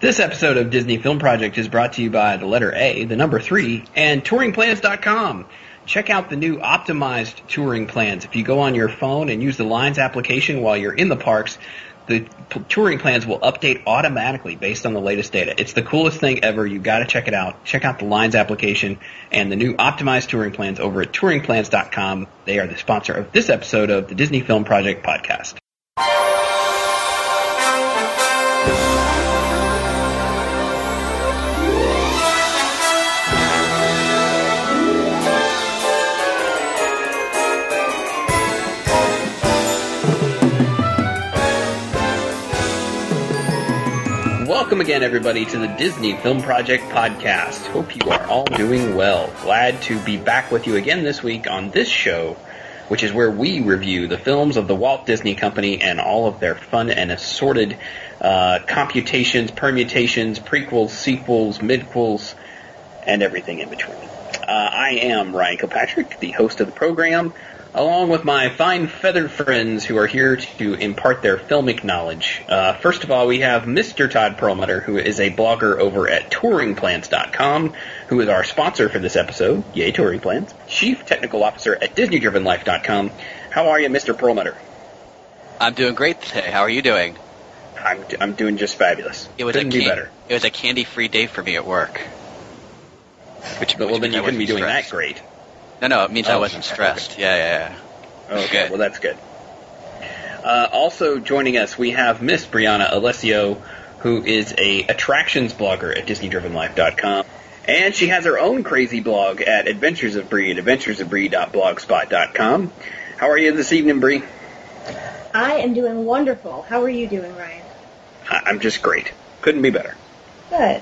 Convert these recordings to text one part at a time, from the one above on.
This episode of Disney Film Project is brought to you by the letter A, the number 3, and touringplans.com. Check out the new optimized touring plans. If you go on your phone and use the Lines application while you're in the parks, the p- touring plans will update automatically based on the latest data. It's the coolest thing ever. You got to check it out. Check out the Lines application and the new optimized touring plans over at touringplans.com. They are the sponsor of this episode of the Disney Film Project podcast. Welcome again, everybody, to the Disney Film Project podcast. Hope you are all doing well. Glad to be back with you again this week on this show, which is where we review the films of the Walt Disney Company and all of their fun and assorted uh, computations, permutations, prequels, sequels, midquels, and everything in between. Uh, I am Ryan Kilpatrick, the host of the program, along with my fine feathered friends who are here to impart their filmic knowledge. Uh, first of all, we have Mr. Todd Perlmutter, who is a blogger over at touringplans.com, who is our sponsor for this episode. Yay, Touring Plans. Chief Technical Officer at DisneyDrivenLife.com. How are you, Mr. Perlmutter? I'm doing great today. How are you doing? I'm, I'm doing just fabulous. It was Couldn't a be better. It was a candy-free day for me at work. Which, But, well, then you couldn't be doing that great. No, no, it means I Oh, wasn't okay. stressed. Yeah, yeah, yeah. Okay, Good. well that's good. Uh, also joining us, we have Miss Brianna Alessio, who is a attractions blogger at DisneyDrivenLife.com, and she has her own crazy blog at Adventures of Bree at AdventuresofBree.blogspot.com. How are you this evening, Bree? I am doing wonderful. How are you doing, Ryan? I- I'm just great. Couldn't be better. Good.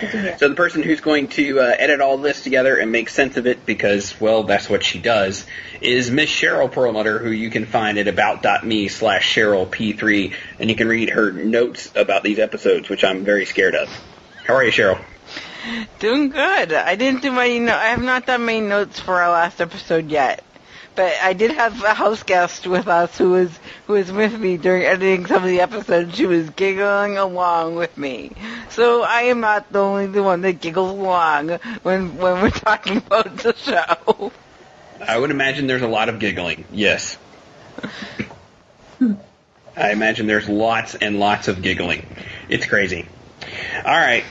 Good to hear. So the person who's going to uh, edit all this together and make sense of it, because well, that's what she does, is Miss Cheryl Perlmutter, who you can find at about.me slash Cheryl P3, and you can read her notes about these episodes, which I'm very scared of. How are you, Cheryl? Doing good. I didn't do my no- I have not done my notes for our last episode yet. But I did have a house guest with us who was who was with me during editing some of the episodes. She was giggling along with me. So I am not the only the one that giggles along when when we're talking about the show. I would imagine there's a lot of giggling. Yes. Hmm. I imagine there's lots and lots of giggling. It's crazy. All right.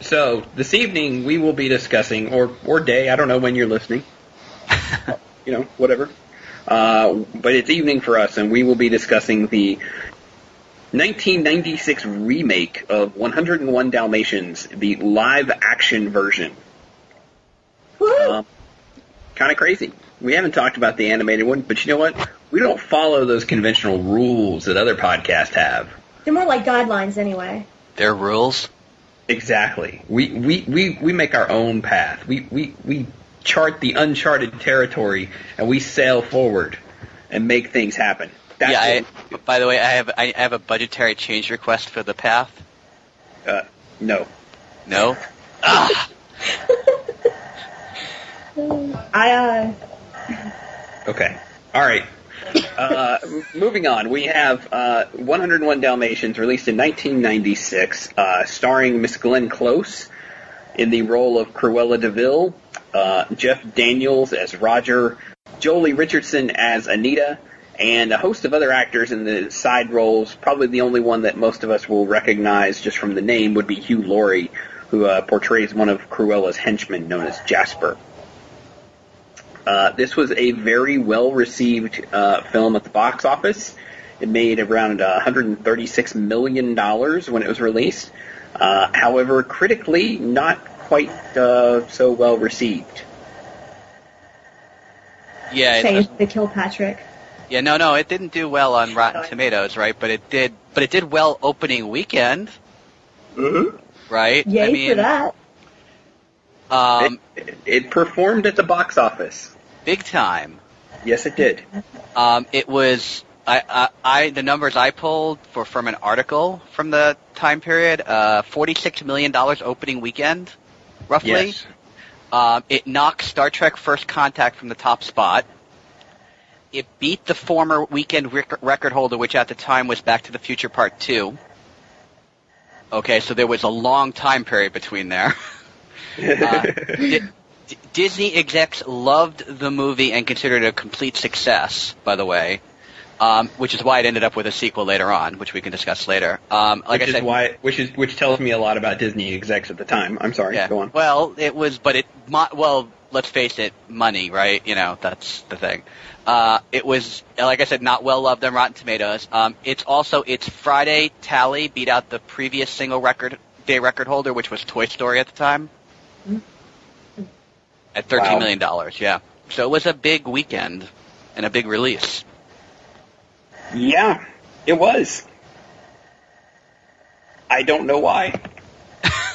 So this evening we will be discussing, or or day, I don't know when you're listening. you know, whatever. Uh, but it's evening for us, and we will be discussing the 1996 remake of 101 Dalmatians, the live action version. Woo! Um, kind of crazy. We haven't talked about the animated one, but you know what? We don't follow those conventional rules that other podcasts have. They're more like guidelines anyway. They're rules. Exactly. We we, we, we make our own path. We, we we chart the uncharted territory and we sail forward and make things happen. That's yeah. I, by the way, I have I have a budgetary change request for the path. uh, no. No. ah. I uh Okay. All right. Uh, moving on, we have uh, 101 Dalmatians released in 1996, uh, starring Miss Glenn Close in the role of Cruella De Vil, uh, Jeff Daniels as Roger, Joely Richardson as Anita, and a host of other actors in the side roles. Probably the only one that most of us will recognize just from the name would be Hugh Laurie, who uh, portrays one of Cruella's henchmen known as Jasper. Uh, this was a very well received uh, film at the box office. It made around uh, 136 million dollars when it was released. Uh, however, critically, not quite uh, so well received. Yeah. say It, it's the Kilpatrick. yeah. No, no. It didn't do well on Rotten Tomatoes, right? But it did. But it did well opening weekend, Mm-hmm. right? Yay I mean, for that. Um, it, it performed at the box office. big time. Yes, it did. Um, it was I, I, I the numbers I pulled for from an article from the time period. Uh, Forty-six million dollars opening weekend, roughly. Yes. Um, it knocked Star Trek First Contact from the top spot. It beat the former weekend rec- record holder, which at the time was Back to the Future Part Two. Okay, so there was a long time period between there. Uh, D- Disney execs loved the movie and considered it a complete success, by the way, um, which is why it ended up with a sequel later on, which we can discuss later. Um, like which I said, is why, which is which tells me a lot about Disney execs at the time. I'm sorry. yeah. Go on. Well, it was, but it, mo- well, let's face it, money, right? You know, that's the thing. Uh, it was, like I said, not well loved on Rotten Tomatoes. Um, it's also its Friday tally beat out the previous single record day record holder, which was Toy Story at the time, at thirteen Wow. million dollars. Yeah, so it was a big weekend and a big release. Yeah, it was. I don't know why.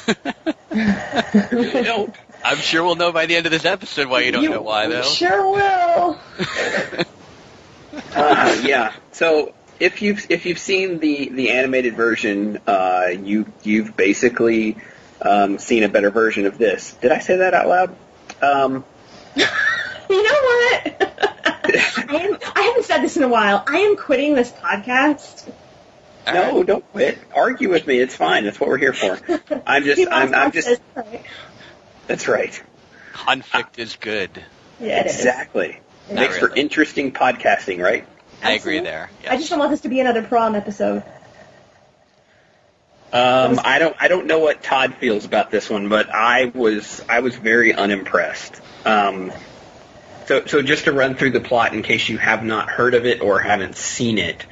I really don't. I'm sure we'll know by the end of this episode why you don't know why, though. Sure will. Uh, yeah. So if you've if you've seen the the animated version, uh, you you've basically um, seen a better version of this. Did I say that out loud? Um, You know what? I, am, I haven't said this in a while. I am quitting this podcast. no, don't quit. Argue with me. It's fine. That's what we're here for. I'm just. I'm, I'm just. right. That's right. Conflict is good. Yeah, it is. Exactly. It Not Makes for interesting podcasting, right? I agree Absolutely. there. I just don't want this to be another prom episode. Um, I don't. I don't know what Todd feels about this one, but I was. I was very unimpressed. Um, so, so just to run through the plot in case you have not heard of it or haven't seen it,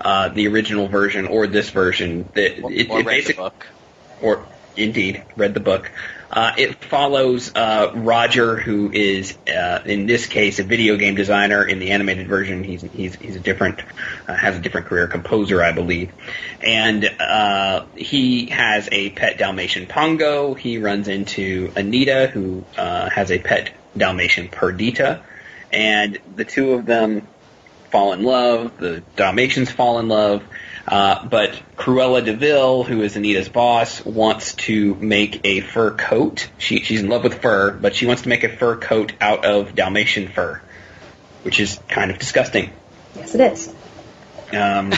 uh, the original version or this version, that Or, it, or it read the book. or indeed read the book. Uh, it follows uh, Roger, who is uh, in this case a video game designer. In the animated version, he's he's he's a different uh, has a different career, composer, I believe, and uh, he has a pet Dalmatian Pongo. He runs into Anita, who uh, has a pet Dalmatian Perdita, and the two of them fall in love. The Dalmatians fall in love. Uh, but Cruella De Vil, who is Anita's boss, wants to make a fur coat. She, she's in love with fur, but she wants to make a fur coat out of Dalmatian fur, which is kind of disgusting. Yes, it is. Um,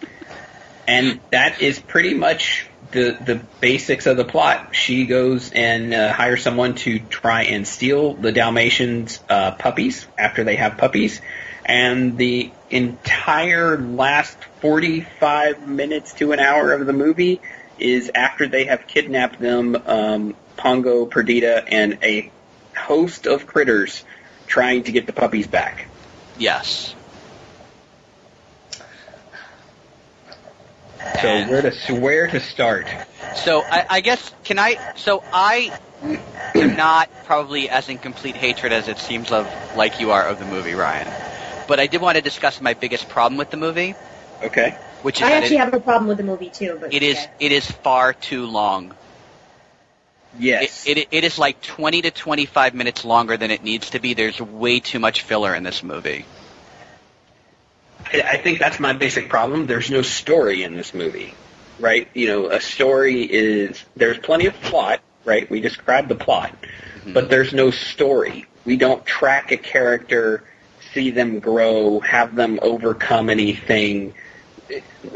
and that is pretty much the the basics of the plot. She goes and uh, hires someone to try and steal the Dalmatians' uh, puppies after they have puppies, and the entire last forty five minutes to an hour of the movie is after they have kidnapped them, um, Pongo, Perdita, and a host of critters trying to get the puppies back. Yes. So eh. where to where to start? So I, I guess can I? So I am not probably as in complete hatred as it seems of like you are of the movie, Ryan. But I did want to discuss my biggest problem with the movie, Okay. which is I actually it, have a problem with the movie too, but it is yeah. it is far too long. Yes. It, it it is like 20 to 25 minutes longer than it needs to be. There's way too much filler in this movie. I, I think that's my basic problem. There's no story in this movie, right? You know, a story is there's plenty of plot, right? We describe the plot, mm-hmm. but there's no story. We don't track a character, see them grow, have them overcome anything.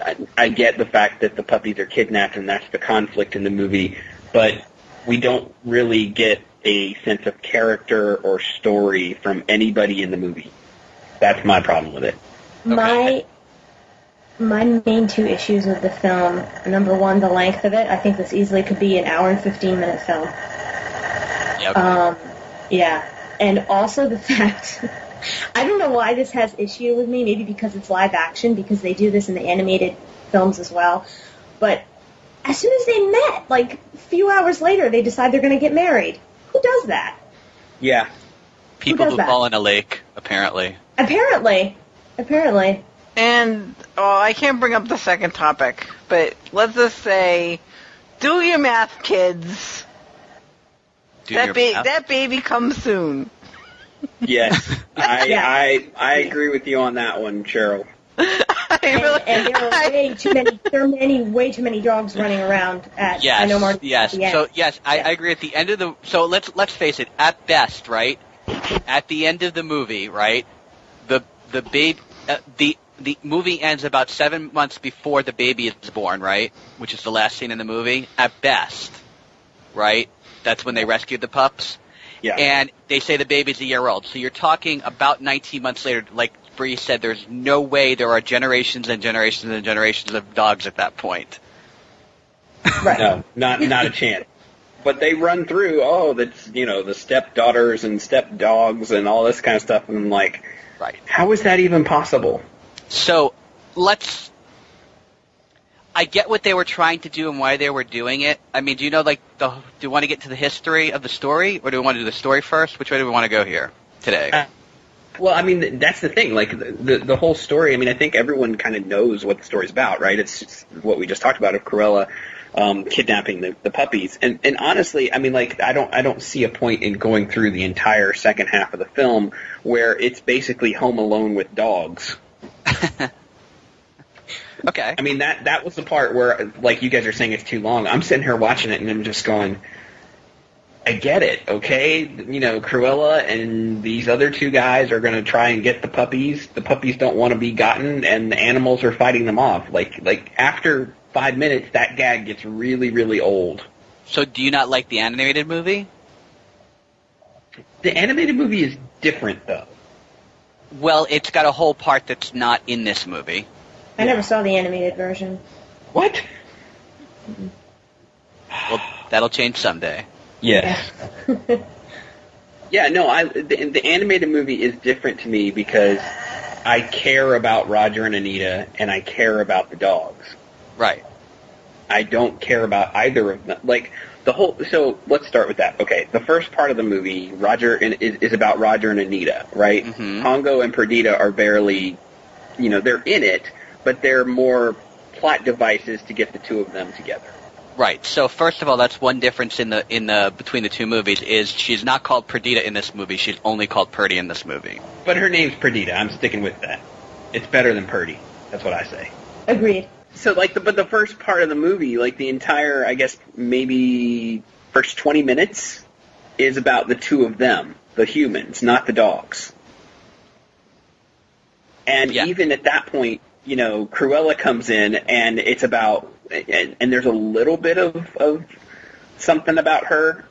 I, I get the fact that the puppies are kidnapped and that's the conflict in the movie, but we don't really get a sense of character or story from anybody in the movie. That's my problem with it. My my main two issues with the film. Number one, the length of it. I think this easily could be an hour and fifteen minute film. Yeah. Um, yeah, and also the fact. I don't know why this has issue with me. Maybe because it's live action, because they do this in the animated films as well. But as soon as they met, like a few hours later, they decide they're going to get married. Who does that? Yeah. People does who fall in a lake, apparently. Apparently, apparently. And oh, I can't bring up the second topic, but let's just say, do your math, kids. Do that your ba- math. that baby comes soon. Yes, I, Yeah. I I agree with you on that one, Cheryl. I And, really- and there are I- way too many. There are many, way too many dogs running around at. Yes. I know Marty. yes. the end. So yes, I, Yeah. I agree. At the end of the so let's let's face it. At best, right? At the end of the movie, right? The the baby, uh, the the movie ends about seven months before the baby is born, right? Which is the last scene in the movie, at best, right? That's when they rescued the pups. Yeah. And they say the baby's a year old. So you're talking about 19 months later, like Bree said, there's no way there are generations and generations and generations of dogs at that point. Right. No, not not a chance. But they run through, oh, that's you know the stepdaughters and stepdogs and all this kind of stuff, and I'm like, Right. how is that even possible? So let's. I get what they were trying to do and why they were doing it. I mean, do you know like the? Do you want to get to the history of the story, or do we want to do the story first? Which way do we want to go here today? Uh, Well, I mean, that's the thing. Like the the, the whole story. I mean, I think everyone kind of knows what the story's about, right? It's just what we just talked about of Cruella um, kidnapping the, the puppies. And and honestly, I mean, like I don't I don't see a point in going through the entire second half of the film where it's basically Home Alone with dogs. okay. I mean that that was the part where like you guys are saying it's too long. I'm sitting here watching it and I'm just going I get it, okay? You know, Cruella and these other two guys are going to try and get the puppies. The puppies don't want to be gotten and the animals are fighting them off. Like like after 5 minutes that gag gets really really old. So do you not like the animated movie? The animated movie is different though. Well, it's got a whole part that's not in this movie. I never saw the animated version. What? Mm-hmm. Well, that'll change someday. Yes. Yeah, no, I the, the animated movie is different to me because I care about Roger and Anita and I care about the dogs. Right. I don't care about either of them. Like the whole. So let's start with that. Okay, the first part of the movie, Roger and, is, is about Roger and Anita, right? Mhm. Pongo and Perdita are barely, you know, they're in it, but they're more plot devices to get the two of them together. Right. So first of all, that's one difference in the in the between the two movies is she's not called Perdita in this movie. She's only called Purdy in this movie. But her name's Perdita. I'm sticking with that. It's better than Purdy. That's what I say. Agreed. So like the but the first part of the movie, like the entire I guess maybe first twenty minutes is about the two of them, the humans, not the dogs. And Yeah. even at that point, you know, Cruella comes in and it's about and, and there's a little bit of, of something about her,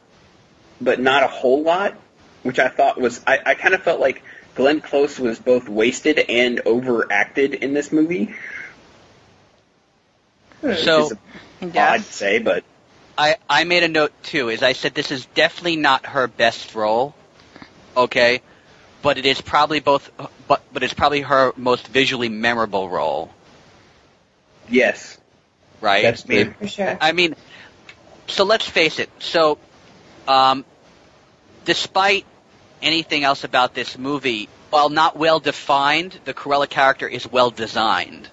but not a whole lot, which I thought was I, I kind of felt like Glenn Close was both wasted and overacted in this movie. So It's odd Yes. to say, but I I made a note too. Is I said this is definitely not her best role. Okay. But it is probably both, but but it's probably her most visually memorable role, yes, right? that's I mean. For sure. I mean, so let's face it. So, um, despite anything else about this movie, while not well defined, the Cruella character is well designed.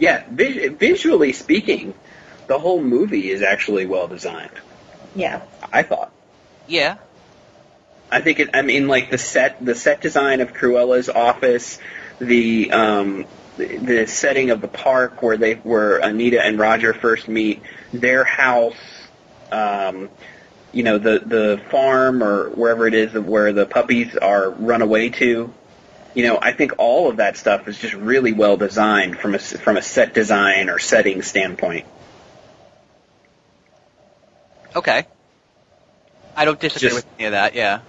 Yeah, vis- visually speaking, the whole movie is actually well designed. Yeah. I thought. Yeah. I think it. I mean, like the set, the set design of Cruella's office, the um, the, the setting of the park where they where Anita and Roger first meet, their house, um, you know, the the farm or wherever it is where the puppies are run away to. You know, I think all of that stuff is just really well designed from a from a set design or setting standpoint. Okay. I don't disagree Just- with any of that. Yeah.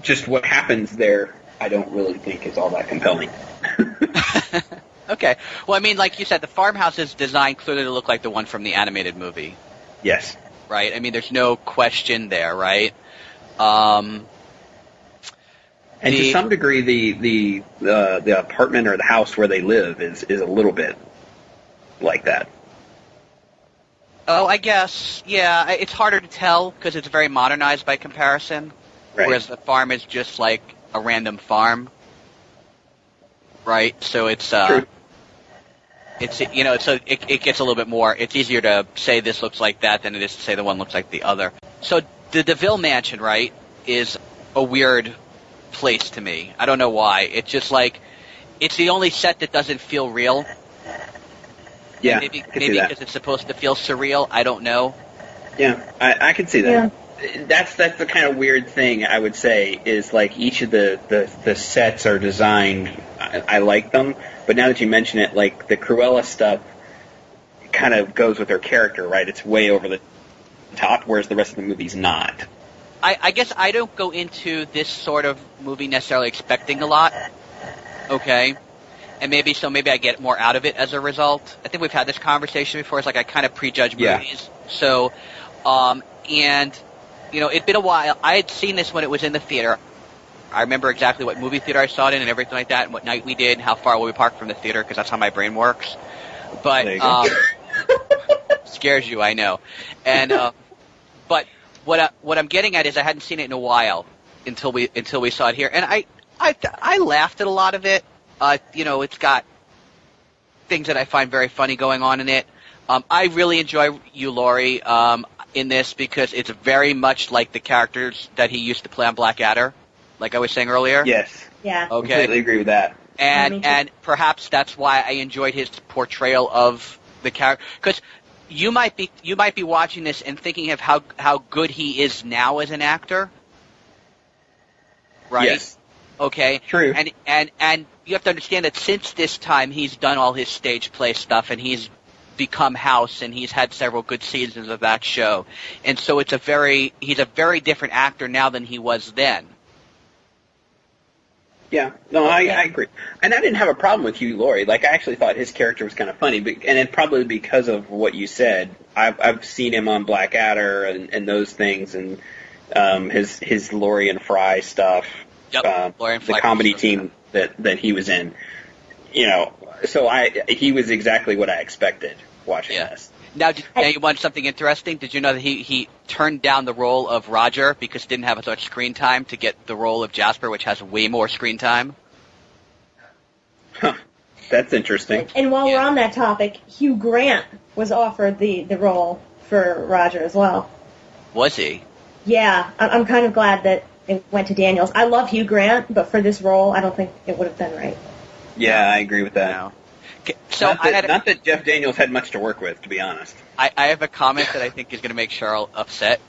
Just what happens there, I don't really think is all that compelling. okay. Well, I mean, like you said, the farmhouse is designed clearly to look like the one from the animated movie, yes. right? I mean, there's no question there, right? Um, And The- to some degree, the the uh, the apartment or the house where they live is is a little bit like that. oh, I guess, yeah, it's harder to tell because it's very modernized by comparison, Right. whereas the farm is just like a random farm, right? So it's uh, True. it's you know, so it, it gets a little bit more. It's easier to say this looks like that than it is to say the one looks like the other. So the De Vil Mansion, right, is a weird place to me. I don't know why. It's just like it's the only set that doesn't feel real. yeah, maybe I maybe because it's supposed to feel surreal. I don't know. Yeah, I, I can see that. That's that's the kind of weird thing I would say is like each of the the, the sets are designed. I I, I like them, but now that you mention it, like the Cruella stuff kind of goes with her character, right? It's way over the top, whereas the rest of the movie's not. I, I guess I don't go into this sort of movie necessarily expecting a lot. Okay. And maybe so maybe I get more out of it as a result. I think we've had this conversation before. It's like I kind of prejudge Yeah. movies. So um and you know, it'd been a while. I had seen this when it was in the theater. I remember exactly what movie theater I saw it in and everything like that, and what night we did, and how far away we parked from the theater, because that's how my brain works. But There you go. um, scares you, I know. And uh, but what I, what I'm getting at is I hadn't seen it in a while until we until we saw it here, and I I I laughed at a lot of it. Uh, you know, it's got things that I find very funny going on in it. Um, I really enjoy Hugh Laurie, um, in this because it's very much like the characters that he used to play on Blackadder, like I was saying earlier. Yes, Yeah. Okay. completely agree with that. And too. and perhaps that's why I enjoyed his portrayal of the character because you might be you might be watching this and thinking of how how good he is now as an actor, right? Yes, Okay. true. And and and you have to understand that since this time he's done all his stage play stuff and he's become House and he's had several good seasons of that show, and so it's a very he's a very different actor now than he was then. Yeah, no, I, I agree. And I didn't have a problem with Hugh Laurie. Like, I actually thought his character was kind of funny, but, and it probably because of what you said. I've, I've seen him on Blackadder and, and those things, and um, his his Laurie and Fry stuff. Yep. uh, Laurie and the comedy team that that he was in. You know, so I he was exactly what I expected watching Yeah. this. Now, did, now you want something interesting? Did you know that he, he turned down the role of Roger because he didn't have as much screen time to get the role of Jasper, which has way more screen time? Huh. That's interesting. And while Yeah. we're on that topic, Hugh Grant was offered the, the role for Roger as well. Was he? Yeah, I- I'm kind of glad that it went to Daniels. I love Hugh Grant, but for this role, I don't think it would have been right. Yeah, I agree with that. No. Okay, So not, I, that, had a, not that Jeff Daniels had much to work with, to be honest. I, I have a comment that I think is going to make Cheryl upset.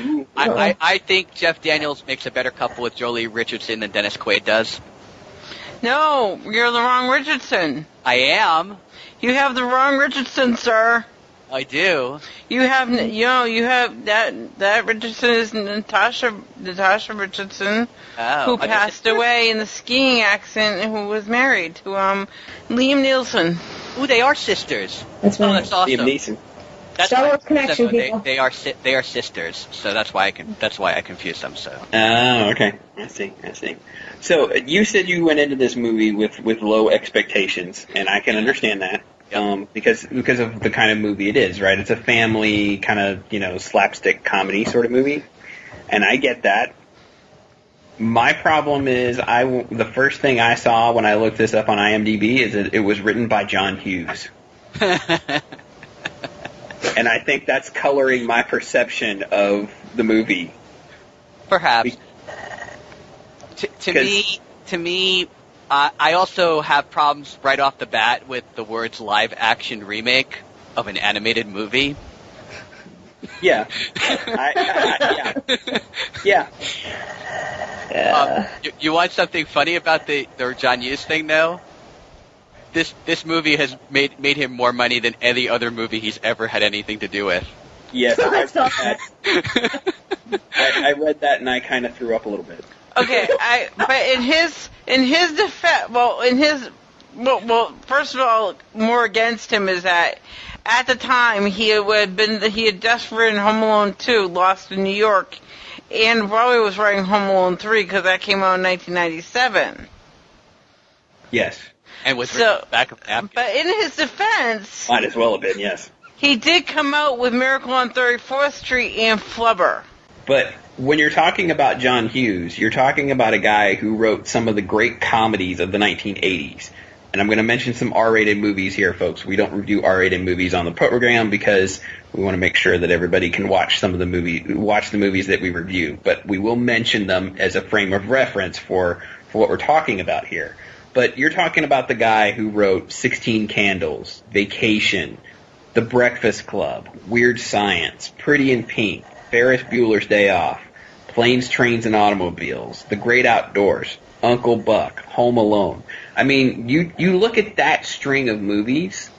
Ooh. I, I, I think Jeff Daniels makes a better couple with Joely Richardson than Dennis Quaid does. No, you're the wrong Richardson. I am. You have the wrong Richardson, sir. I do. You have, n- you know, you have that that Richardson is Natasha Natasha Richardson, Oh, who passed away in the skiing accident, and who was married to um Liam Nielsen. Ooh, they are sisters. That's Oh, right. that's awesome. Liam Neeson. That's Star why- Wars connection, they. They are si- they are sisters, so that's why I can that's why I confuse them. So Oh, okay. I see. I see. So uh, you said you went into this movie with with low expectations, and I can understand that. Um, because because of the kind of movie it is, right? It's a family kind of you know slapstick comedy sort of movie, and I get that. My problem is I the first thing I saw when I looked this up on IMDb is that it was written by John Hughes, and I think that's coloring my perception of the movie. perhaps to, to 'Cause- me to me uh, I also have problems right off the bat with the words live action remake of an animated movie. Yeah, I, I, I, yeah, yeah. Um, you, you want something funny about the, the John Hughes thing, though? This this movie has made made him more money than any other movie he's ever had anything to do with. Yes, I, I read that. I, I read that and I kind of threw up a little bit. Okay, I but in his in his defense, well, in his well, well, first of all, more against him is that at the time he had been he had just written Home Alone two, Lost in New York, and probably was writing Home Alone three because that came out in 1997. Yes, and with So- back of napkin. But in his defense, might as well have been. Yes, he did come out with Miracle on 34th Street and Flubber. but when you're talking about John Hughes, you're talking about a guy who wrote some of the great comedies of the 1980s. And I'm going to mention some R-rated movies here, folks. We don't review R-rated movies on the program because we want to make sure that everybody can watch some of the movie, watch the movies that we review. But we will mention them as a frame of reference for for what we're talking about here. But you're talking about the guy who wrote 16 Candles, Vacation, The Breakfast Club, Weird Science, Pretty in Pink, Ferris Bueller's Day Off, Planes, Trains, and Automobiles, The Great Outdoors, Uncle Buck, Home Alone. I mean, you you look at that string of movies.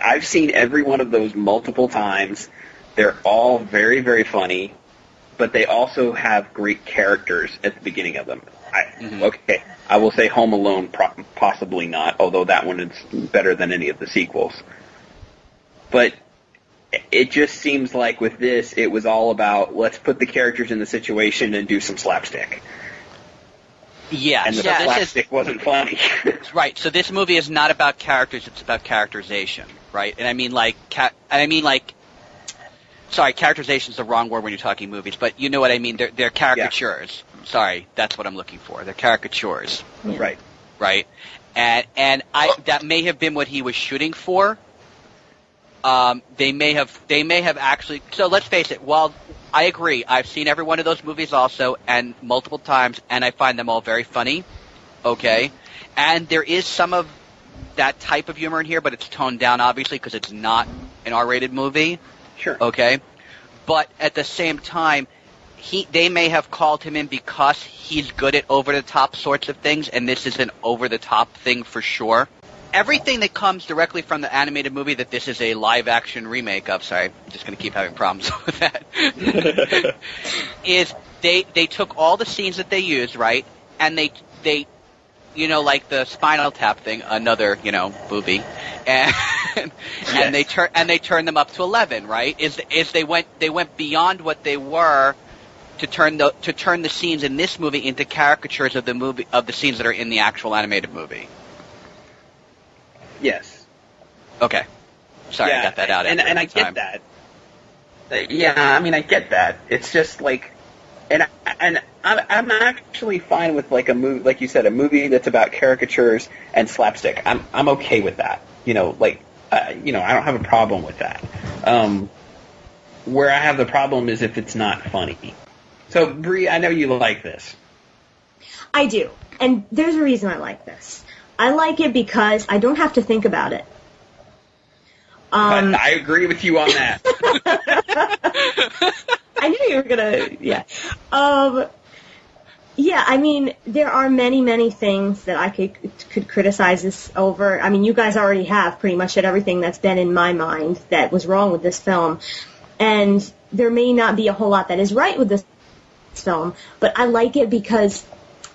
I've seen every one of those multiple times. They're all very very funny, but they also have great characters at the beginning of them. I, Mhm. Okay, I will say Home Alone pro- possibly not, although that one is better than any of the sequels. But it just seems like with this, it was all about let's put the characters in the situation and do some slapstick. Yeah, And the so this is, wasn't funny. right. So this movie is not about characters; it's about characterization, right? And I mean like, ca- and I mean like, sorry, characterization is the wrong word when you're talking movies, but you know what I mean. They're, they're caricatures. Sorry, that's what I'm looking for. They're caricatures, Yeah. right. right? And and I that may have been what he was shooting for. Um, they may have they may have actually. So let's face it. While I agree, I've seen every one of those movies also and multiple times, and I find them all very funny. Okay, and there is some of that type of humor in here, but it's toned down obviously because it's not an R-rated movie. Sure. Okay, but at the same time, he they may have called him in because he's good at over the top sorts of things, and this is an over the top thing for sure. Everything that comes directly from the animated movie that this is a live action remake of, sorry, I'm just gonna keep having problems with that. is they they took all the scenes that they used, right, and they they you know, like the Spinal Tap thing, another, you know, movie, and and they turn and they turned them up to eleven, right? Is is they went they went beyond what they were to turn the to turn the scenes in this movie into caricatures of the movie of the scenes that are in the actual animated movie. Yes. Okay, sorry, yeah, I got that out. And, and I the time. get that. Yeah, I mean, I get that. It's just like, and I, and I'm I'm actually fine with like a movie, like you said, a movie that's about caricatures and slapstick. I'm I'm okay with that. You know, like, uh, you know, I don't have a problem with that. Um, where I have the problem is if it's not funny. So, Bree, I know you like this. I do. And there's a reason I like this. I like it because I don't have to think about it. Um, I, I agree with you on that. I knew you were gonna, yeah. Um, yeah, I mean, there are many, many things that I could could criticize this over. I mean, you guys already have pretty much said everything that's been in my mind that was wrong with this film, and there may not be a whole lot that is right with this film, but I like it because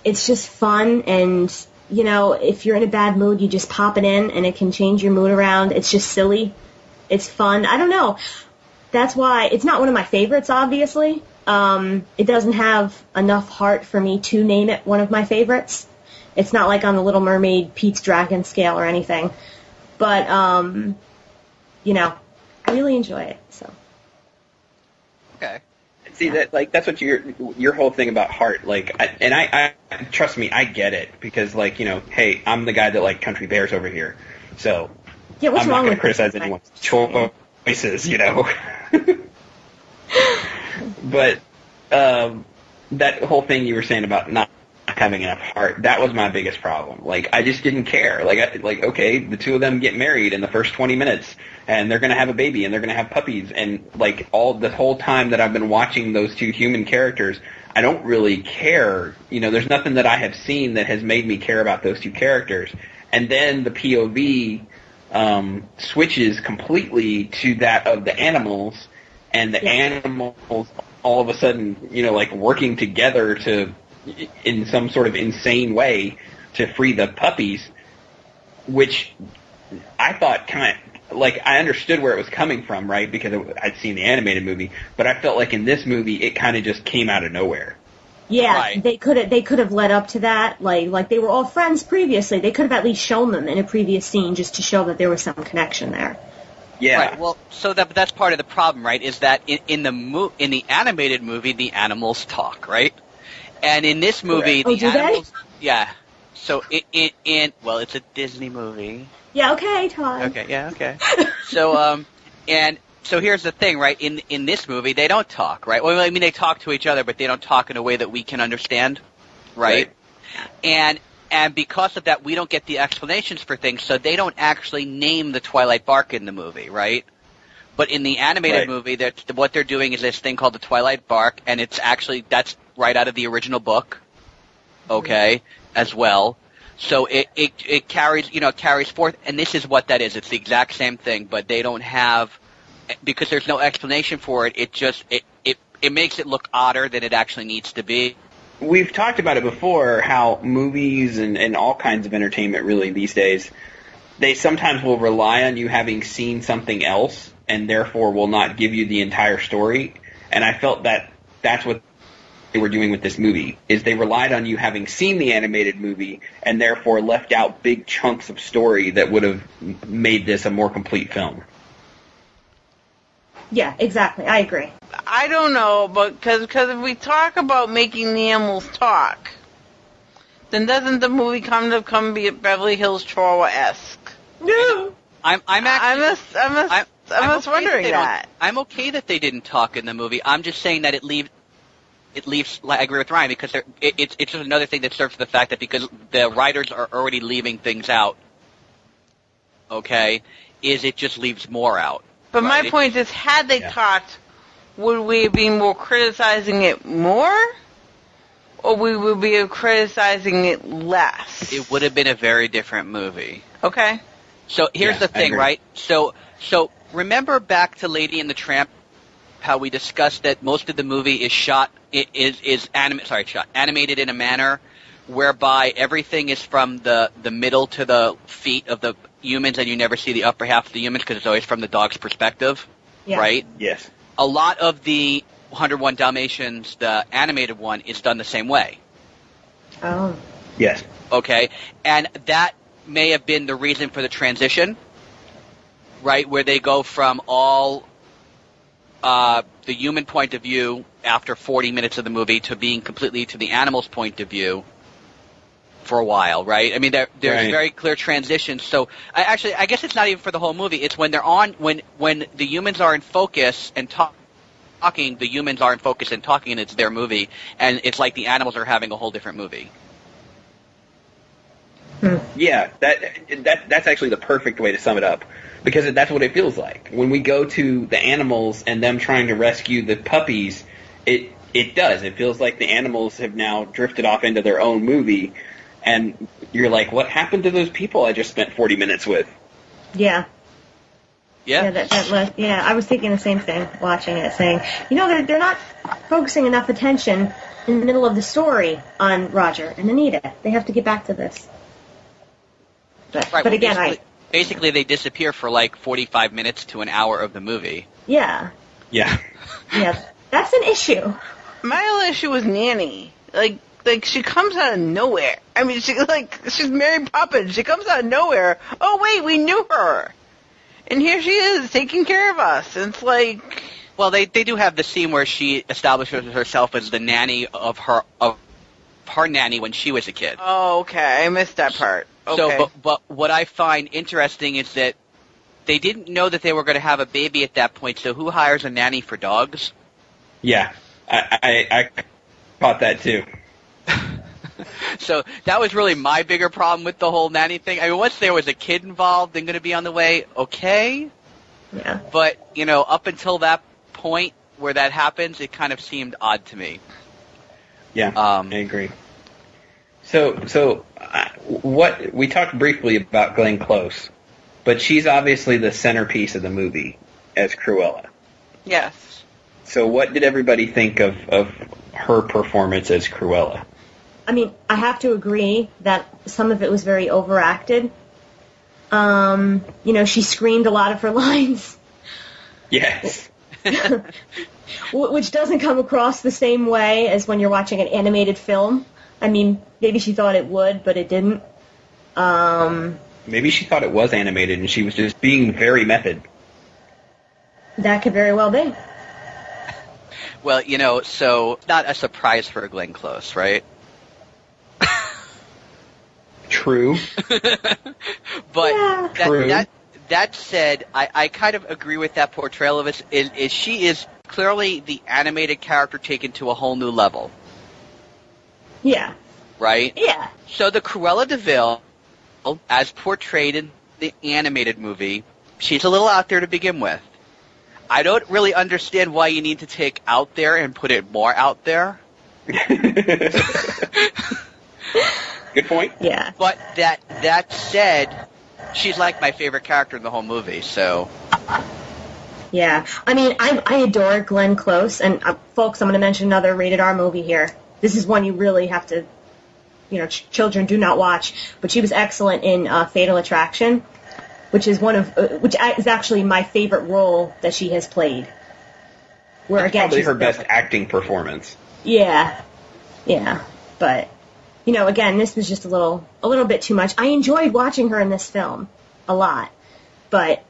it's just fun and. You know, if you're in a bad mood, you just pop it in and it can change your mood around. It's just silly. It's fun. I don't know that's why it's not one of my favorites obviously um, it doesn't have enough heart for me to name it one of my favorites it's not like on the little mermaid pete's dragon scale or anything but um, you know i really enjoy it so. See that like that's what your your whole thing about heart like I, and I, I trust me I get it because like you know hey I'm the guy that like country bears over here. So yeah what's I'm not wrong going with to criticize this? anyone's choices you know? But um, that whole thing you were saying about not having enough heart that was my biggest problem. Like I just didn't care. Like I, like okay the two of them get married in the first 20 minutes and they're going to have a baby and they're going to have puppies and like all the whole time that I've been watching those two human characters I don't really care you know there's nothing that I have seen that has made me care about those two characters and then the POV um, switches completely to that of the animals and the Yeah. animals all of a sudden you know like working together to in some sort of insane way to free the puppies which I thought kind of like I understood where it was coming from, right? Because I'd seen the animated movie, but I felt like in this movie it kind of just came out of nowhere. yeah Right. they could have they could have led up to that like like they were all friends previously they could have at least shown them in a previous scene just to show that there was some connection there Yeah. Right. Well, so that that's part of the problem, right? Is that in, in the mo- in the animated movie, the animals talk, right? And in this movie, Correct. the Oh, do they? animals, yeah. So in, in in well, it's a Disney movie. yeah okay todd Okay, yeah, okay. so um, and so here's the thing, right? In in this movie, they don't talk, right? Well, I mean, they talk to each other, but they don't talk in a way that we can understand, right? And and because of that, we don't get the explanations for things, so they don't actually name the Twilight Bark in the movie, right? But in the animated Right. movie, they're, what they're doing is this thing called the Twilight Bark, and it's actually that's right out of the original book. Okay, as well. So it, it it carries you know it carries forth, and this is what that is. It's the exact same thing, but they don't have because there's no explanation for it. It just it it it makes it look odder than it actually needs to be. We've talked about it before how movies and, and all kinds of entertainment really these days they sometimes will rely on you having seen something else and therefore will not give you the entire story. And I felt that that's what they were doing with this movie is they relied on you having seen the animated movie and therefore left out big chunks of story that would have made this a more complete film. Yeah, exactly. I agree. I don't know, but because cause if we talk about making the animals talk, then doesn't the movie kind of come be Beverly Hills Chihuahua esque? No. I'm I'm actually I'm just, I'm I'm, I'm just okay wondering they don't- that. I'm okay that they didn't talk in the movie. I'm just saying that it leaves. It leaves. I agree with Ryan because it, it's it's just another thing that serves the fact that because the writers are already leaving things out. Okay, is it just leaves more out? But my Right. point is, had they Yeah. talked, would we be more criticizing it more, or we would be criticizing it less? It would have been a very different movie. Okay. So here's Yeah, the thing, right? So so remember back to Lady and the Tramp, how we discussed that most of the movie is shot i- is is anim sorry shot animated in a manner whereby everything is from the the middle to the feet of the humans, and you never see the upper half of the humans because it's always from the dog's perspective, Yeah. right? Yes. A lot of the 101 Dalmatians, the animated one, is done the same way. Oh. Yes. okay? And that may have been the reason for the transition, right? Where they go from all uh, the human point of view after 40 minutes of the movie to being completely to the animal's point of view for a while, right? I mean, there, there's Right. very clear transitions. So, I actually, I guess it's not even for the whole movie. It's when they're on, when when the humans are in focus and talk, talking, the humans are in focus and talking, and it's their movie, and it's like the animals are having a whole different movie. Hmm. Yeah, that that that's actually the perfect way to sum it up because that's what it feels like when we go to the animals and them trying to rescue the puppies. It it does. It feels like the animals have now drifted off into their own movie, and you're like, what happened to those people I just spent 40 minutes with? Yeah. Yeah. Yeah, that, that le- yeah, I was thinking the same thing watching it, saying, you know, they're, they're not focusing enough attention in the middle of the story on Roger and Anita. They have to get back to this. But, Right. but well, again, basically, I, basically they disappear for like 45 minutes to an hour of the movie. yeah, Yeah. yeah, that's an issue. My only issue was Nanny. Like, like she comes out of nowhere. I mean, she like she's Mary Poppins. She comes out of nowhere. Oh wait, we knew her, and here she is taking care of us. And it's like, Well, they they do have the scene where she establishes herself as the nanny of her of her nanny when she was a kid. oh okay, I missed that part. Okay. So, but but what I find interesting is that they didn't know that they were going to have a baby at that point. So who hires a nanny for dogs? Yeah. I I, I caught that too. so that was really my bigger problem with the whole nanny thing. I mean, once there was a kid involved and going to be on the way, okay. Yeah. But you know, up until that point where that happens, it kind of seemed odd to me. Yeah. Um, I agree. So, so uh, what we talked briefly about Glenn Close, but she's obviously the centerpiece of the movie as Cruella. yes. So, what did everybody think of of her performance as Cruella? I mean, I have to agree that some of it was very overacted. Um, you know, she screamed a lot of her lines, Yes. which doesn't come across the same way as when you're watching an animated film. I mean, maybe she thought it would, but it didn't. Um, Maybe she thought it was animated and she was just being very method. that could very well be. Well, you know, so not a surprise for Glenn Close, right? True. but Yeah. that, True. that that said, I, I kind of agree with that portrayal of us. Is, is she is clearly the animated character taken to a whole new level, Yeah. right? Yeah. So the Cruella De Vil, as portrayed in the animated movie, she's a little out there to begin with. I don't really understand why you need to take out there and put it more out there. Good point. Yeah. But that that said, she's like my favorite character in the whole movie. So Yeah, I mean, I, I adore Glenn Close, and uh, folks, I'm going to mention another rated R movie here. This is one you really have to, you know, ch- children do not watch. But she was excellent in uh, Fatal Attraction, which is one of, uh, which is actually my favorite role that she has played. Where again, Probably her best acting performance. Yeah, yeah, but you know, again, this was just a little, a little bit too much. I enjoyed watching her in this film a lot, but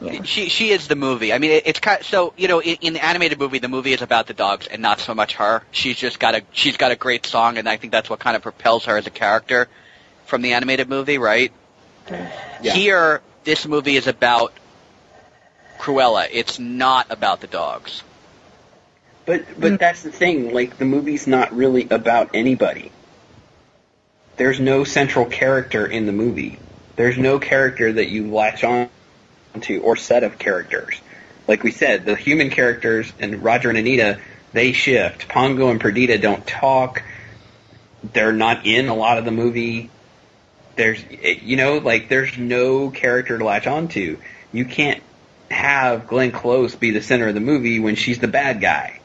yeah. she she is the movie. I mean, it, it's kind so you know in, in the animated movie, the movie is about the dogs and not so much her. She's just got a she's got a great song, and I think that's what kind of propels her as a character from the animated movie, right? Yeah. Here, this movie is about Cruella. It's not about the dogs. But but mm. that's the thing. Like the movie's not really about anybody. There's no central character in the movie. There's no character that you latch on to or set of characters. Like we said, the human characters and Roger and Anita, they shift. Pongo and Perdita don't talk. They're not in a lot of the movie. There's eh, you know, like there's no character to latch on to. You can't have Glenn Close be the center of the movie when she's the bad guy.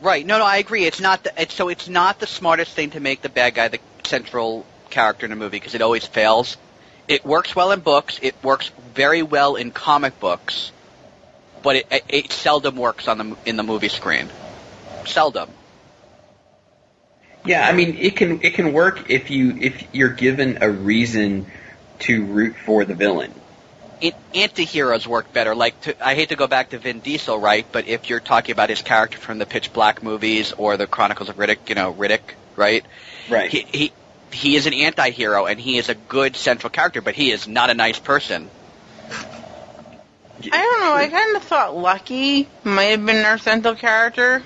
Right. No, no, I agree. It's not the, it's, so it's not the smartest thing to make the bad guy the central character in a movie because it always fails. It works well in books. It works very well in comic books, but it, it, it seldom works on the in the movie screen. Seldom. Yeah, I mean it can it can work if you if you're given a reason to root for the villain. It, anti-heroes work better. Like, to, I hate to go back to Vin Diesel, right? But if you're talking about his character from the Pitch Black movies or the Chronicles of Riddick, you know, Riddick, right? Right. He, he he is an anti-hero and he is a good central character, but he is not a nice person. I don't know. I kind of thought Lucky might have been our central character.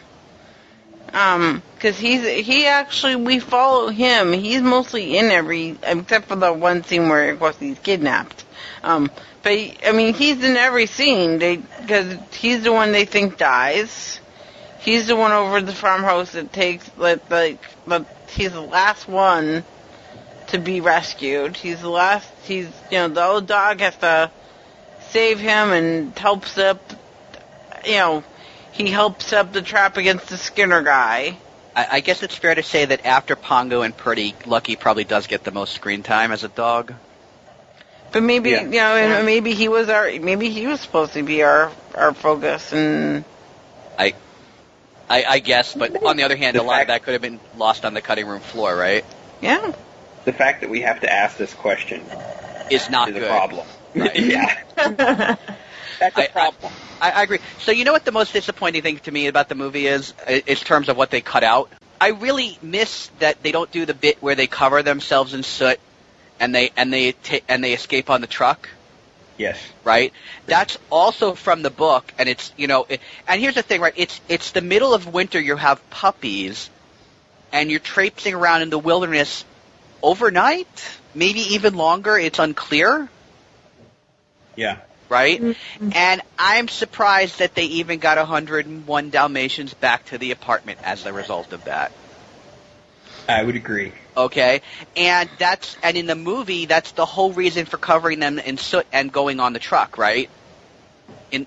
Um, because he's he actually we follow him. He's mostly in every except for the one scene where of course he's kidnapped. Um, but I mean he's in every scene. They because he's the one they think dies. He's the one over at the farmhouse that takes like like but he's the last one to be rescued. He's the last. He's you know the old dog has to save him and helps up. You know, he helps up the trap against the Skinner guy. I, I guess it's fair to say that after Pongo and Purdy, Lucky probably does get the most screen time as a dog. But maybe Yeah. you know, and maybe he was our. Maybe he was supposed to be our our focus. And I, I, I guess, but on the other hand, The a lot of that could have been lost on the cutting room floor, right? yeah, The fact that we have to ask this question Is not is good. a problem. Right. yeah, that's I- a problem. I, I agree. So you know what the most disappointing thing to me about the movie is, i- in terms of what they cut out. I really miss that they don't do the bit where they cover themselves in soot, and they and they ta- and they escape on the truck. yes. right? That's also from the book, and it's you know, it, and here's the thing, right? It's it's the middle of winter. You have puppies, and you're traipsing around in the wilderness overnight, maybe even longer. It's unclear, Yeah. Right? Mm-hmm. And I'm surprised that they even got 101 Dalmatians back to the apartment as a result of that. I would agree. Okay, and that's and in the movie, that's the whole reason for covering them in soot and going on the truck, right? In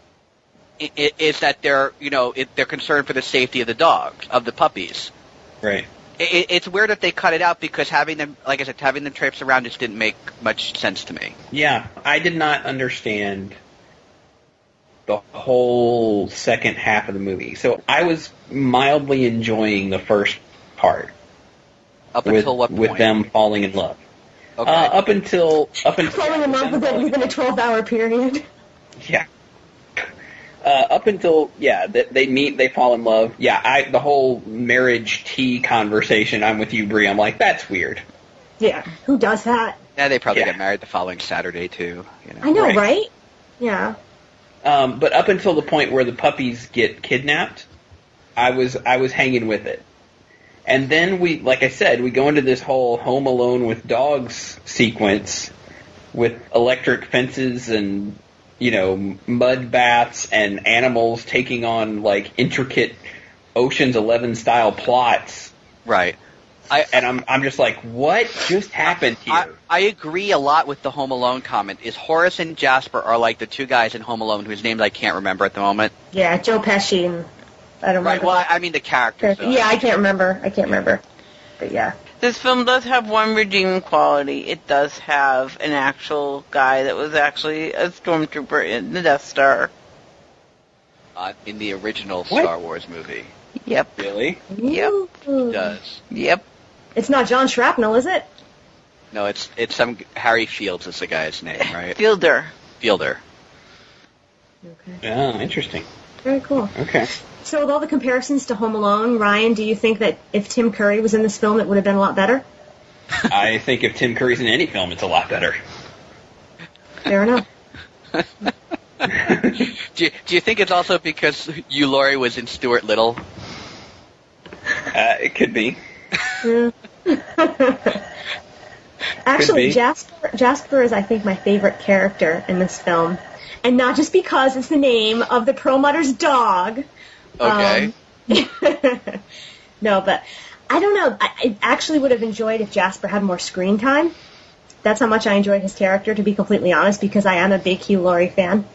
i- i- is that they're you know it, they're concerned for the safety of the dogs of the puppies. Right. I i it's weird that they cut it out because having them, like I said, having them traipse around just didn't make much sense to me. Yeah, I did not understand the whole second half of the movie. So I was mildly enjoying the first part Up with, until what point? with them falling in love. Okay. Uh, up until up until Falling in love with it within a 12 hour period. Yeah. Uh, up until yeah, they, they meet, they fall in love. Yeah, I the whole marriage tea conversation. I'm with you, Bree. I'm like, that's weird. Yeah. Who does that? yeah, they probably yeah. get married the following Saturday too. You know. I know, Right. right? Yeah. Um, but up until the point where the puppies get kidnapped, I was I was hanging with it. And then we, like I said, we go into this whole Home Alone with dogs sequence with electric fences and you know mud baths and animals taking on like intricate Ocean's Eleven style plots. Right. I- and I'm I'm just like, what just happened I, here? I agree a lot with the Home Alone comment. Is Horace and Jasper are like the two guys in Home Alone whose names I can't remember at the moment. Yeah, Joe Pesci and I don't Right. remember. Well, I I mean the characters. though. yeah, I can't remember. I can't remember. But yeah. This film does have one redeeming quality. It does have an actual guy that was actually a stormtrooper in the Death Star. Uh, in the original What? Star Wars movie, Yep. Really? Yep. It does. Yep. It's not John Shrapnel, is it? No, it's it's some Harry Fields is the guy's name, right? Fielder. Fielder. Okay. Oh, interesting. Very cool. Okay. So with all the comparisons to Home Alone, Ryan, do you think that if Tim Curry was in this film, it would have been a lot better? I think if Tim Curry's in any film, it's a lot better. Fair enough. Do you, do you think it's also because Hugh Laurie was in Stuart Little? Uh, it could be. Yeah. Actually, be. Jasper Jasper is, I think, my favorite character in this film, and not just because it's the name of the Perlmutter's dog. Okay. Um, no, but I don't know. I, I actually would have enjoyed if Jasper had more screen time. That's how much I enjoyed his character, to be completely honest, because I am a big Hugh Laurie fan.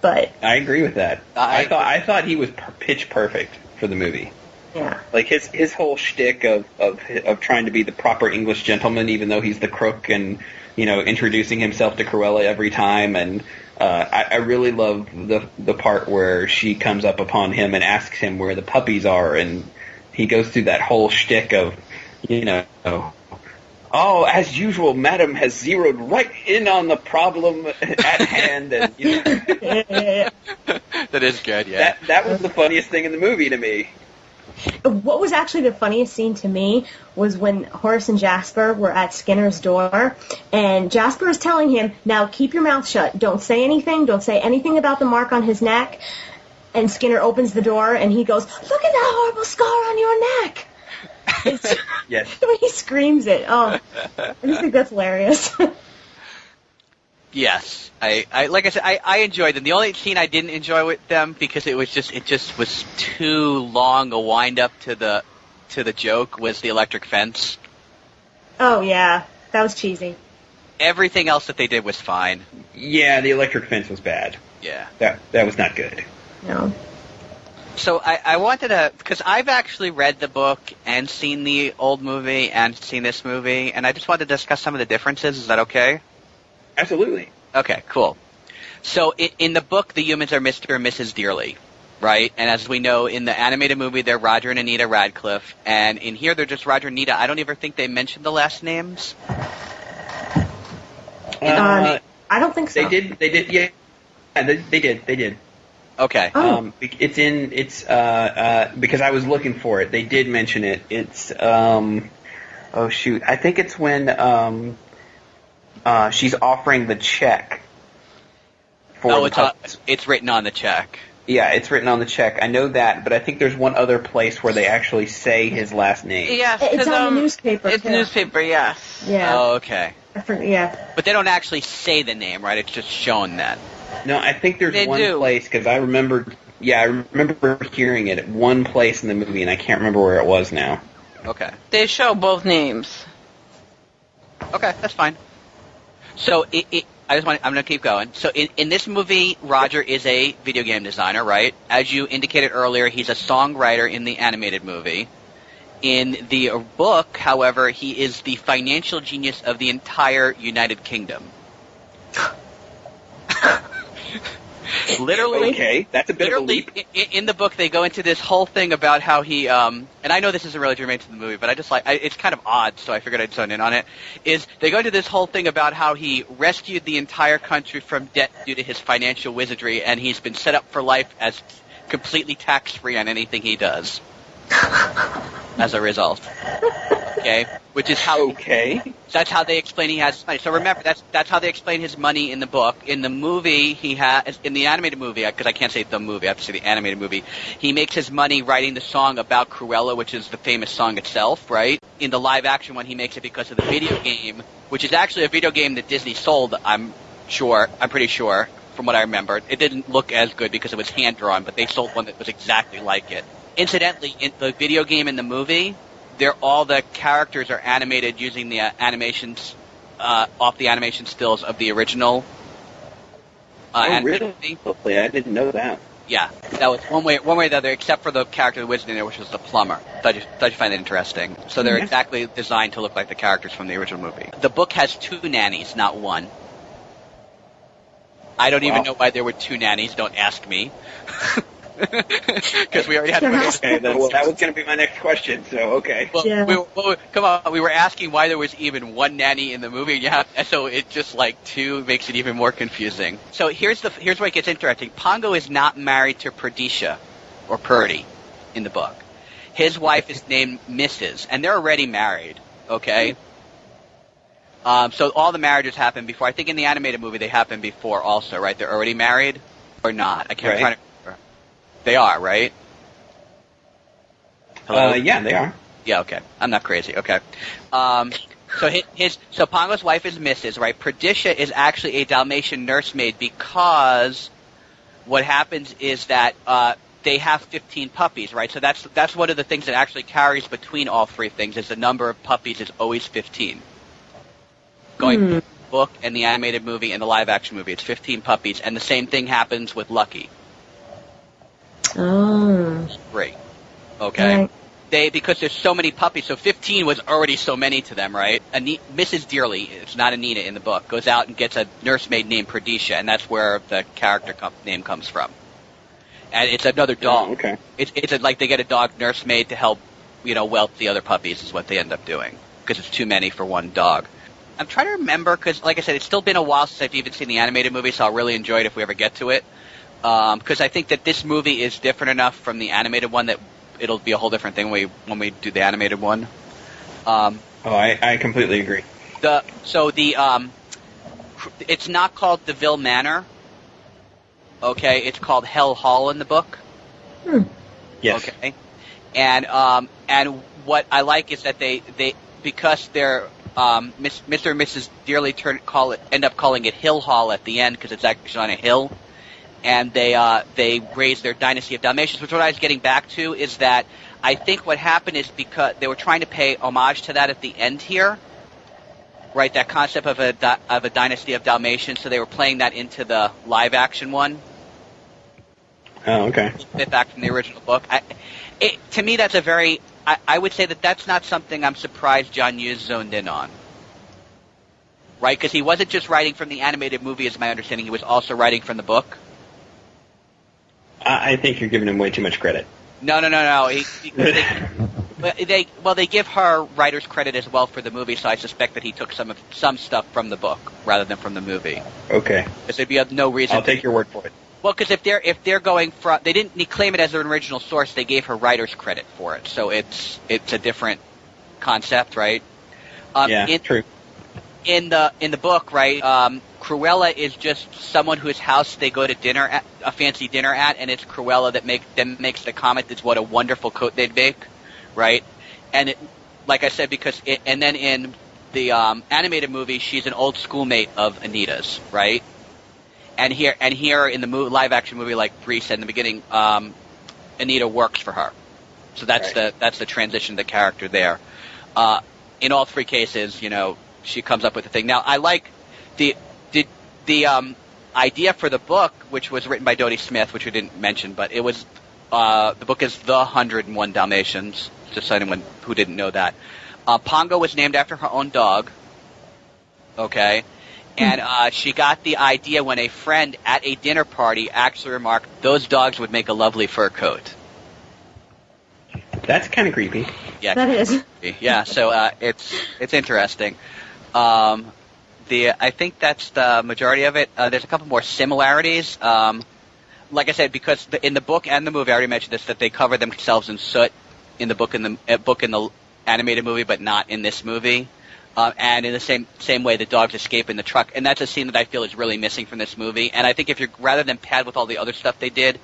But I agree with that. I I, thought I thought he was pitch perfect for the movie. yeah, Like his his whole shtick of, of of trying to be the proper English gentleman, even though he's the crook, and you know introducing himself to Cruella every time, and uh, I, I really love the the part where she comes up upon him and asks him where the puppies are, and he goes through that whole shtick of, you know, oh, as usual, Madam has zeroed right in on the problem at hand, and you know, yeah, yeah, that is good. Yeah. that that was the funniest thing in the movie to me. What was actually the funniest scene to me was when Horace and Jasper were at Skinner's door, and Jasper is telling him, "Now keep your mouth shut. Don't say anything. Don't say anything about the mark on his neck." And Skinner opens the door, and he goes, "Look at that horrible scar on your neck." Yes. when he screams it. Oh, I just think that's hilarious. Yes, I, I like I said, I, I enjoyed them. The only scene I didn't enjoy with them because it was just it just was too long a wind up to the to the joke was the electric fence. oh yeah, that was cheesy. Everything else that they did was fine. Yeah, the electric fence was bad. Yeah. That that was not good. No. So I, I wanted to because I've actually read the book and seen the old movie and seen this movie, and I just wanted to discuss some of the differences. Is that okay? Absolutely. Okay, cool. So in, in the book, the humans are Mr. and Mrs. Dearly, right? And as we know, in the animated movie, they're Roger and Anita Radcliffe, and in here, they're just Roger and Anita. I don't even think they mentioned the last names. Uh, Um, I don't think so. they did. They did. Yeah. yeah they, they did. They did. Okay. Oh. Um, it's in. It's uh, uh, because I was looking for it. They did mention it. It's um, oh shoot. I think it's when um, uh, she's offering the check. For oh, it's on, puppies. it's written on the check. yeah, it's written on the check. I know that, but I think there's one other place where they actually say his last name. Yes, It's 'cause, on the um, newspaper, It's too. newspaper, yes. Yeah. Oh, okay. I forget, yeah. But they don't actually say the name, right? It's just shown that. No, I think there's They one do. place because I remember. Yeah, I remember hearing it at one place in the movie, and I can't remember where it was now. Okay. They show both names. Okay, that's fine. So it, it, I just want I'm going to keep going. So in, in this movie, Roger is a video game designer, right? As you indicated earlier, he's a songwriter in the animated movie. In the book, however, he is the financial genius of the entire United Kingdom. Literally, Okay, that's a bit of a leap. in, in the book they go into this whole thing about how he um and I know this isn't really germane to the movie but I just like I, it's kind of odd so I figured I'd zone in on it is they go into this whole thing about how he rescued the entire country from debt due to his financial wizardry and he's been set up for life as completely tax free on anything he does as a result okay which is how Okay. that's how they explain he has money. So remember, that's that's how they explain his money in the book. In the movie, he has in the animated movie because I can't say the movie. I have to say the animated movie. He makes his money writing the song about Cruella, which is the famous song itself, right? In the live action one, he makes it because of the video game, which is actually a video game that Disney sold. I'm sure. I'm pretty sure. From what I remember, it didn't look as good because it was hand drawn, but they sold one that was exactly like it. Incidentally, in the video game and the movie, they're all the characters are animated using the uh, animations uh, off the animation stills of the original. Uh, oh, really? Hopefully, I didn't know that. Yeah, that was one way, one way or the other, except for the character that was in there, which was the plumber. Thought you, thought you find that interesting. So they're Mhm. exactly designed to look like the characters from the original movie. The book has two nannies, not one. I don't even know why there were two nannies. Don't ask me. Because we already had. Sure. Okay, that, well, that was going to be my next question. So, okay. Well, Yeah. we, well, come on, we were asking why there was even one nanny in the movie. Yeah, so it just like two makes it even more confusing. So here's the here's where it gets interesting. Pongo is not married to Perdisha or Purdy in the book. His wife is named Mrs. and they're already married. Okay. Um, so all the marriages happen before. I think in the animated movie they happen before also, right? They're already married or not? I can't Right. Try to remember. They are, right? Uh, yeah, they are. Yeah, okay. I'm not crazy. Okay. Um, so his, his so Pongo's wife is Mrs. Right. Perdisha is actually a Dalmatian nursemaid because what happens is that uh, they have 15 puppies, right? So that's that's one of the things that actually carries between all three things is the number of puppies is always 15. Going the book and the animated movie and the live action movie, it's 15 puppies, and the same thing happens with Lucky. Oh. Three. Okay. Right. they because there's so many puppies. So 15 was already so many to them, right? Ani- Mrs. Dearly, it's not Anita in the book, goes out and gets a nursemaid named Perdisha, and that's where the character com- name comes from. And it's another oh, dog. Oh, okay. It's it's a, like they get a dog nursemaid to help, you know, whelp the other puppies is what they end up doing because it's too many for one dog. I'm trying to remember because, like I said, it's still been a while since I've even seen the animated movie, so I'll really enjoy it if we ever get to it. Because I think that this movie is different enough from the animated one that it'll be a whole different thing when we when we do the animated one. Um, Oh, I, I completely agree. the so the um, it's not called De Vil Manor. Okay, it's called Hell Hall in the book. Yes. Okay. And um and what I like is that they they because they're um Mr. and Mrs. Dearly turn call it end up calling it Hill Hall at the end because it's actually on a hill. And they uh they raise their dynasty of Dalmatians, which what I was getting back to is that I think what happened is because they were trying to pay homage to that at the end here. Right, that concept of a of a dynasty of Dalmatians, so they were playing that into the live action one Oh, okay. bit back from the original book. I, it, to me, that's a very. I, I would say that that's not something I'm surprised John Hughes zoned in on. Right, because he wasn't just writing from the animated movie, is my understanding. He was also writing from the book. I, I think you're giving him way too much credit. No, no, no, no. He, they, well, they well they give her writer's credit as well for the movie, so I suspect that he took some of some stuff from the book rather than from the movie. Okay. Because there'd be no reason. I'll take your word for it. Well, because if they're if they're going from they didn't claim it as an original source, they gave her writer's credit for it, so it's it's a different concept, right? Um, yeah, in, true. in the in the book, right? Um, Cruella is just someone whose house they go to dinner at, a fancy dinner at, and it's Cruella that make that makes the comment that's what a wonderful coat they'd make, right? And it, like I said, because it, and then in the um, animated movie, she's an old schoolmate of Anita's, right? And here and here in the mo- live action movie, like Bree said in the beginning, um, Anita works for her, so that's Right. the that's the transition of the character there. Uh, in all three cases, you know, she comes up with the thing. Now, I like the the the um, idea for the book, which was written by Dodie Smith, which we didn't mention, but it was uh, the book is The Hundred and One Dalmatians. Just so anyone who didn't know that, uh, Pongo was named after her own dog. Okay. And uh, she got the idea when a friend at a dinner party actually remarked, "Those dogs would make a lovely fur coat." That's kind of creepy. Yeah, That is. yeah, so uh, it's it's interesting. Um, the I think that's the majority of it. Uh, there's a couple more similarities. Um, like I said, because the, in the book and the movie, I already mentioned this that they cover themselves in soot in the book and the uh, book in the animated movie, but not in this movie. Uh, and in the same same way, the dogs escape in the truck, and that's a scene that I feel is really missing from this movie. And I think if you're rather than pad with all the other stuff they did,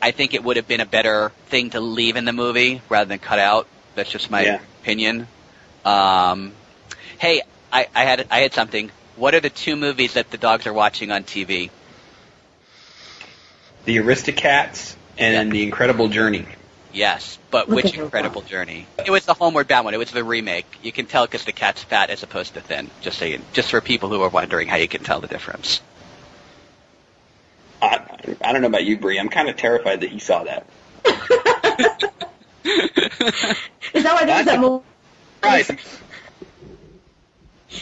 I think it would have been a better thing to leave in the movie rather than cut out. That's just my Yeah. opinion. Um, hey, I, I had I had something. What are the two movies that the dogs are watching on TV? The Aristocats and Yeah. The Incredible Journey. yes, but Look which at her incredible journey! It was the Homeward Bound one. It was the remake. You can tell because the cat's fat as opposed to thin. Just saying, just for people who are wondering how you can tell the difference. I, I don't know about you, Bree. I'm kind of terrified that you saw that. Is that why there's that movie? Right.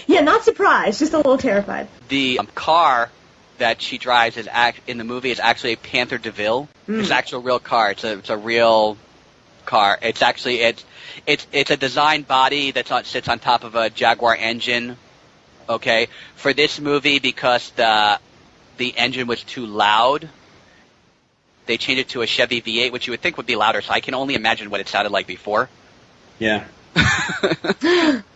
Yeah, not surprised, just a little terrified. the um, car that she drives is act in the movie is actually a Panther DeVille. It's an actual real car. It's a it's a real car. It's actually it's it's it's a design body that on sits on top of a Jaguar engine. Okay, for this movie because the the engine was too loud. They changed it to a Chevy V8, which you would think would be louder. So I can only imagine what it sounded like before. Yeah.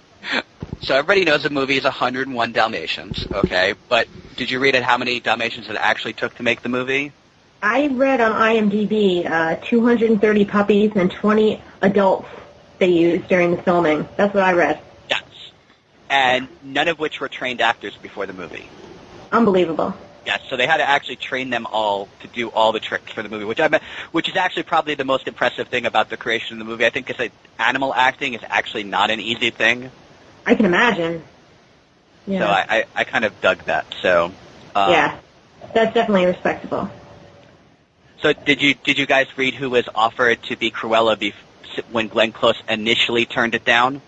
So everybody knows the movie is 101 Dalmatians, okay? But did you read it how many Dalmatians it actually took to make the movie? I read on IMDb uh, 230 puppies and 20 adults they used during the filming. That's what I read. Yes. And none of which were trained actors before the movie. Unbelievable. Yes, so they had to actually train them all to do all the tricks for the movie, which I mean, which is actually probably the most impressive thing about the creation of the movie. I think because animal acting is actually not an easy thing. I can imagine. Yeah. So I, I, I kind of dug that. So um, yeah. That's definitely respectable. So did you did you guys read who was offered to be Cruella bef- when Glenn Close initially turned it down?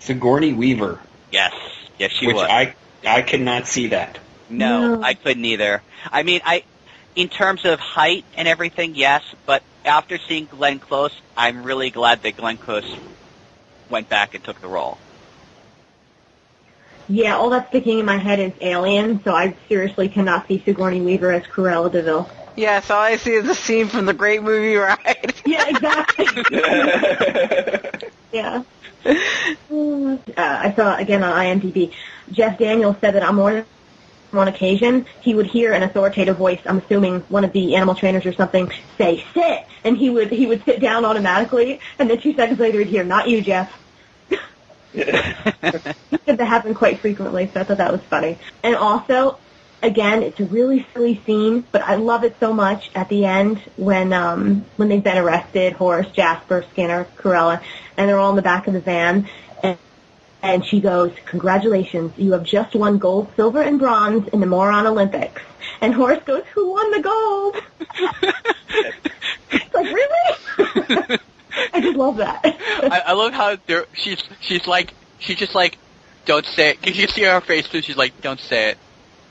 Sigourney Weaver, Yes, yes, she which was. I I could not see that. no, No. I couldn't either. I mean, I in terms of height and everything, yes, but after seeing Glenn Close, I'm really glad that Glenn Close went back and took the role. Yeah, all that's sticking in my head is Alien, so I seriously cannot see Sigourney Weaver as Cruella De Vil. Yes, all I see is a scene from the Great Movie Ride. Yeah, exactly. yeah. Uh, I saw again on IMDb. Jeff Daniels said that on one occasion he would hear an authoritative voice. I'm assuming one of the animal trainers or something say "sit," and he would he would sit down automatically, and then two seconds later he'd hear "Not you, Jeff." That happened quite frequently, so I thought that was funny. And also, again, it's a really silly scene, but I love it so much at the end when um when they've been arrested, Horace, Jasper, Skinner, Cruella, and they're all in the back of the van and and she goes, Congratulations, you have just won gold, silver, and bronze in the Moron Olympics. And Horace goes, Who won the gold? it's like, really? I just love that. I, I love how there, she's she's like she's just like, don't say it. 'Cause you see her face too. She's like, don't say it.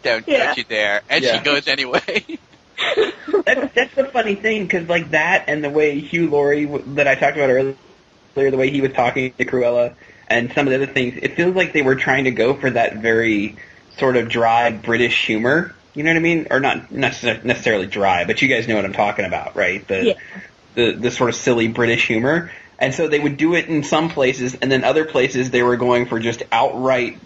Don't Yeah. don't you dare. And Yeah. she goes anyway. that's that's the funny thing because like that and the way Hugh Laurie w- that I talked about earlier, the way he was talking to Cruella and some of the other things, it feels like they were trying to go for that very sort of dry British humor. You know what I mean? Or not necess- necessarily dry, but you guys know what I'm talking about, right? The Yeah. The the sort of silly British humor. And so they would do it in some places, and then other places they were going for just outright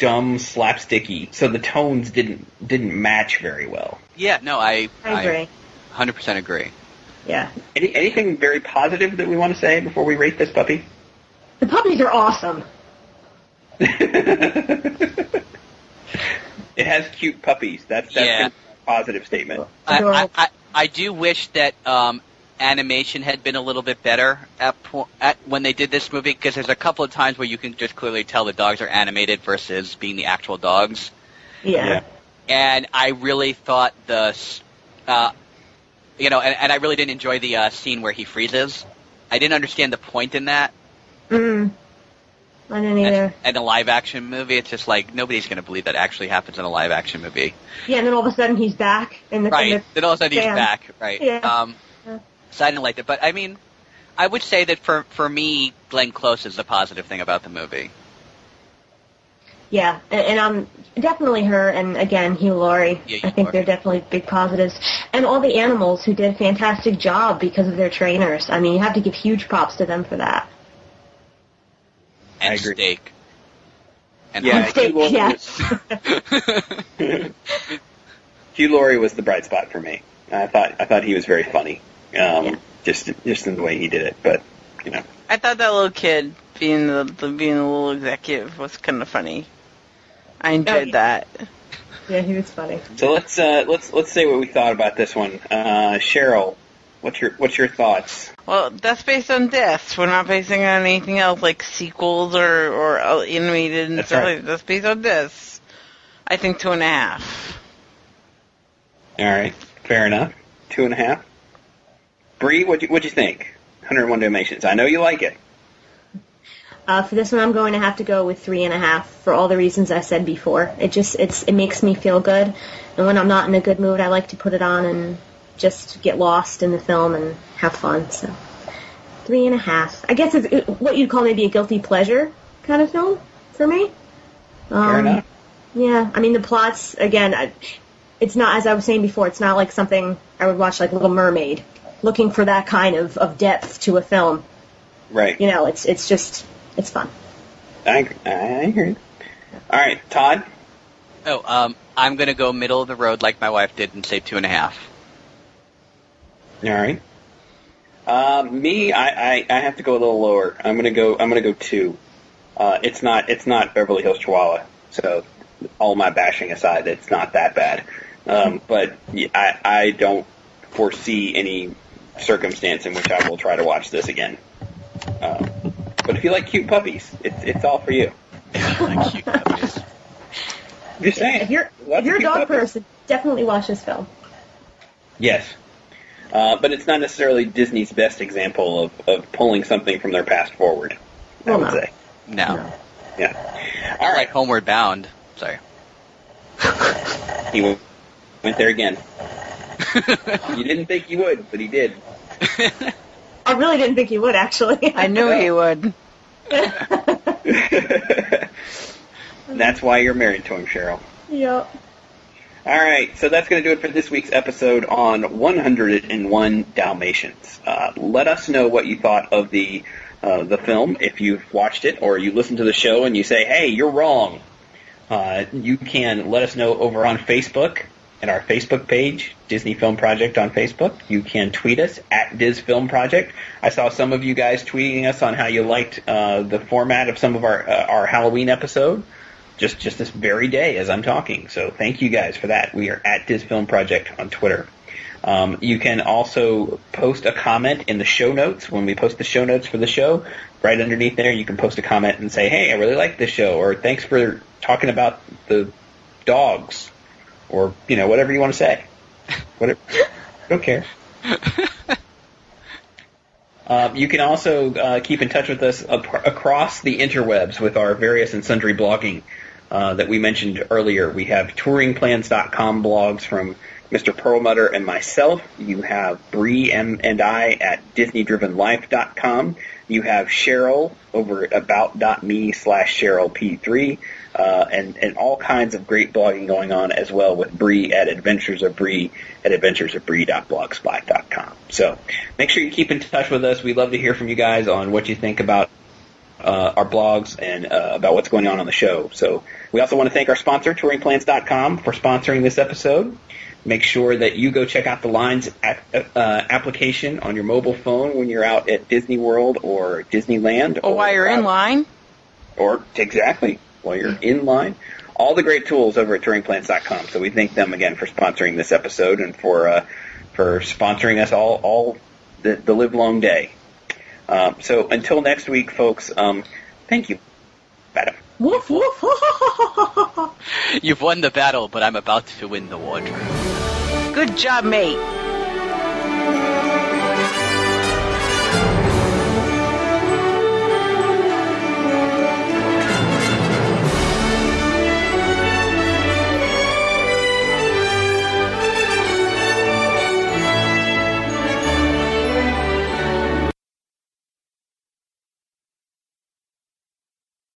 dumb slapsticky. So the tones didn't didn't match very well. yeah, no, I I agree. hundred percent agree. Yeah. Any, anything very positive that we want to say before we rate this puppy? The puppies are awesome. it has cute puppies. That's that's Yeah. a positive statement. I, I, I, I do wish that um, animation had been a little bit better at, po- at when they did this movie because there's a couple of times where you can just clearly tell the dogs are animated versus being the actual dogs. Yeah. Yeah. And I really thought the, s- uh, you know, and, and I really didn't enjoy the uh, scene where he freezes. I didn't understand the point in that. Mm. I didn't either. And, and a live action movie, it's just like nobody's going to believe that actually happens in a live action movie. Yeah, and then all of a sudden he's back in the, in Right. the Then all of a sudden he's back. Right. Yeah. Um, Yeah. So I didn't like that. But I mean, I would say that for for me, Glenn Close is the positive thing about the movie. Yeah, and, and um, definitely her, and again Hugh Laurie. Yeah, I think Laurie. they're definitely big positives, and all the animals who did a fantastic job because of their trainers. I mean, you have to give huge props to them for that. And I agree. steak. And Yeah, steak, Hugh Laurie yes. Hugh Laurie was the bright spot for me. I thought I thought he was very funny. Um, Yeah. Just just in the way he did it, but you know. I thought that little kid being the, the being the little executive was kind of funny. I enjoyed yeah. that. yeah, he was funny. So let's uh, let's let's say what we thought about this one. Uh, Cheryl, what's your what's your thoughts? Well, that's based on this. We're not basing on anything else like sequels or or uh, animated and That's stuff. right. like That's based on this. I think two and a half. All right, fair enough. Two and a half. Bree, what what'd you think? 101 Dalmatians. I know you like it. Uh, for this one, I'm going to have to go with three and a half for all the reasons I said before. It just it's it makes me feel good, and when I'm not in a good mood, I like to put it on and just get lost in the film and have fun. So three and a half. I guess it's what you'd call maybe a guilty pleasure kind of film for me. Um, Fair enough. Yeah, I mean the plots again. I, it's not as I was saying before. It's not like something I would watch like Little Mermaid, looking for that kind of, of depth to a film. Right. You know, it's it's just it's fun. I I hear you. All right, Todd. Oh, um, I'm gonna go middle of the road like my wife did and say two and a half. All right. Um, me, I, I, I have to go a little lower. I'm gonna go. I'm gonna go two. Uh, it's not. It's not Beverly Hills Chihuahua. So, all my bashing aside, it's not that bad. Um, but I don't foresee any circumstance in which I will try to watch this again. Um, but if you like cute puppies, it's it's all for you. like cute puppies. Just saying. If you're if you're a dog puppies. person, definitely watch this film. Yes. Uh, but it's not necessarily Disney's best example of, of pulling something from their past forward, I Well, would no. say. No, No. Yeah. I like Homeward Bound. Sorry. He w- went there again. You didn't think he would, but he did. I really didn't think he would actually. I knew he would. That's why you're married to him, Cheryl. yep. All right, so that's going to do it for this week's episode on 101 Dalmatians. Uh, let us know what you thought of the uh, the film if you've watched it or you listen to the show and you say, "Hey, you're wrong." Uh, you can let us know over on Facebook at our Facebook page, Disney Film Project on Facebook. You can tweet us at Diz Film Project. I saw some of you guys tweeting us on how you liked uh, the format of some of our uh, our Halloween episode just just this very day as I'm talking. So thank you guys for that. We are at Diz Film Project on Twitter. Um, you can also post a comment in the show notes when we post the show notes for the show. Right underneath there, you can post a comment and say, "Hey, I really like this show," or "Thanks for talking about the dogs," or you know whatever you want to say. Whatever, don't care. Um, you can also uh, keep in touch with us ap- across the interwebs with our various and sundry blogging uh, that we mentioned earlier. We have touringplans.com blogs from Mr. Perlmutter and myself. You have Bree and, I at DisneyDrivenLife.com. You have Cheryl over at about.me slash Cheryl P3. Uh, and, and all kinds of great blogging going on as well with Bree at Adventures of Bree at adventuresofbree.blogspot.com. So make sure you keep in touch with us. We love to hear from you guys on what you think about uh, our blogs and uh, about what's going on on the show. So we also want to thank our sponsor, touringplans.com, for sponsoring this episode. Make sure that you go check out the Lines uh, application on your mobile phone when you're out at Disney World or Disneyland. Or while you're in line. or exactly while you're in line. All the great tools over at touringplans.com. So we thank them again for sponsoring this episode and for uh, for sponsoring us all all the, the live long day. Um, so until next week, folks. Um, thank you, Madam. Woof woof. You've won the battle, but I'm about to win the wardrobe. Good job, mate.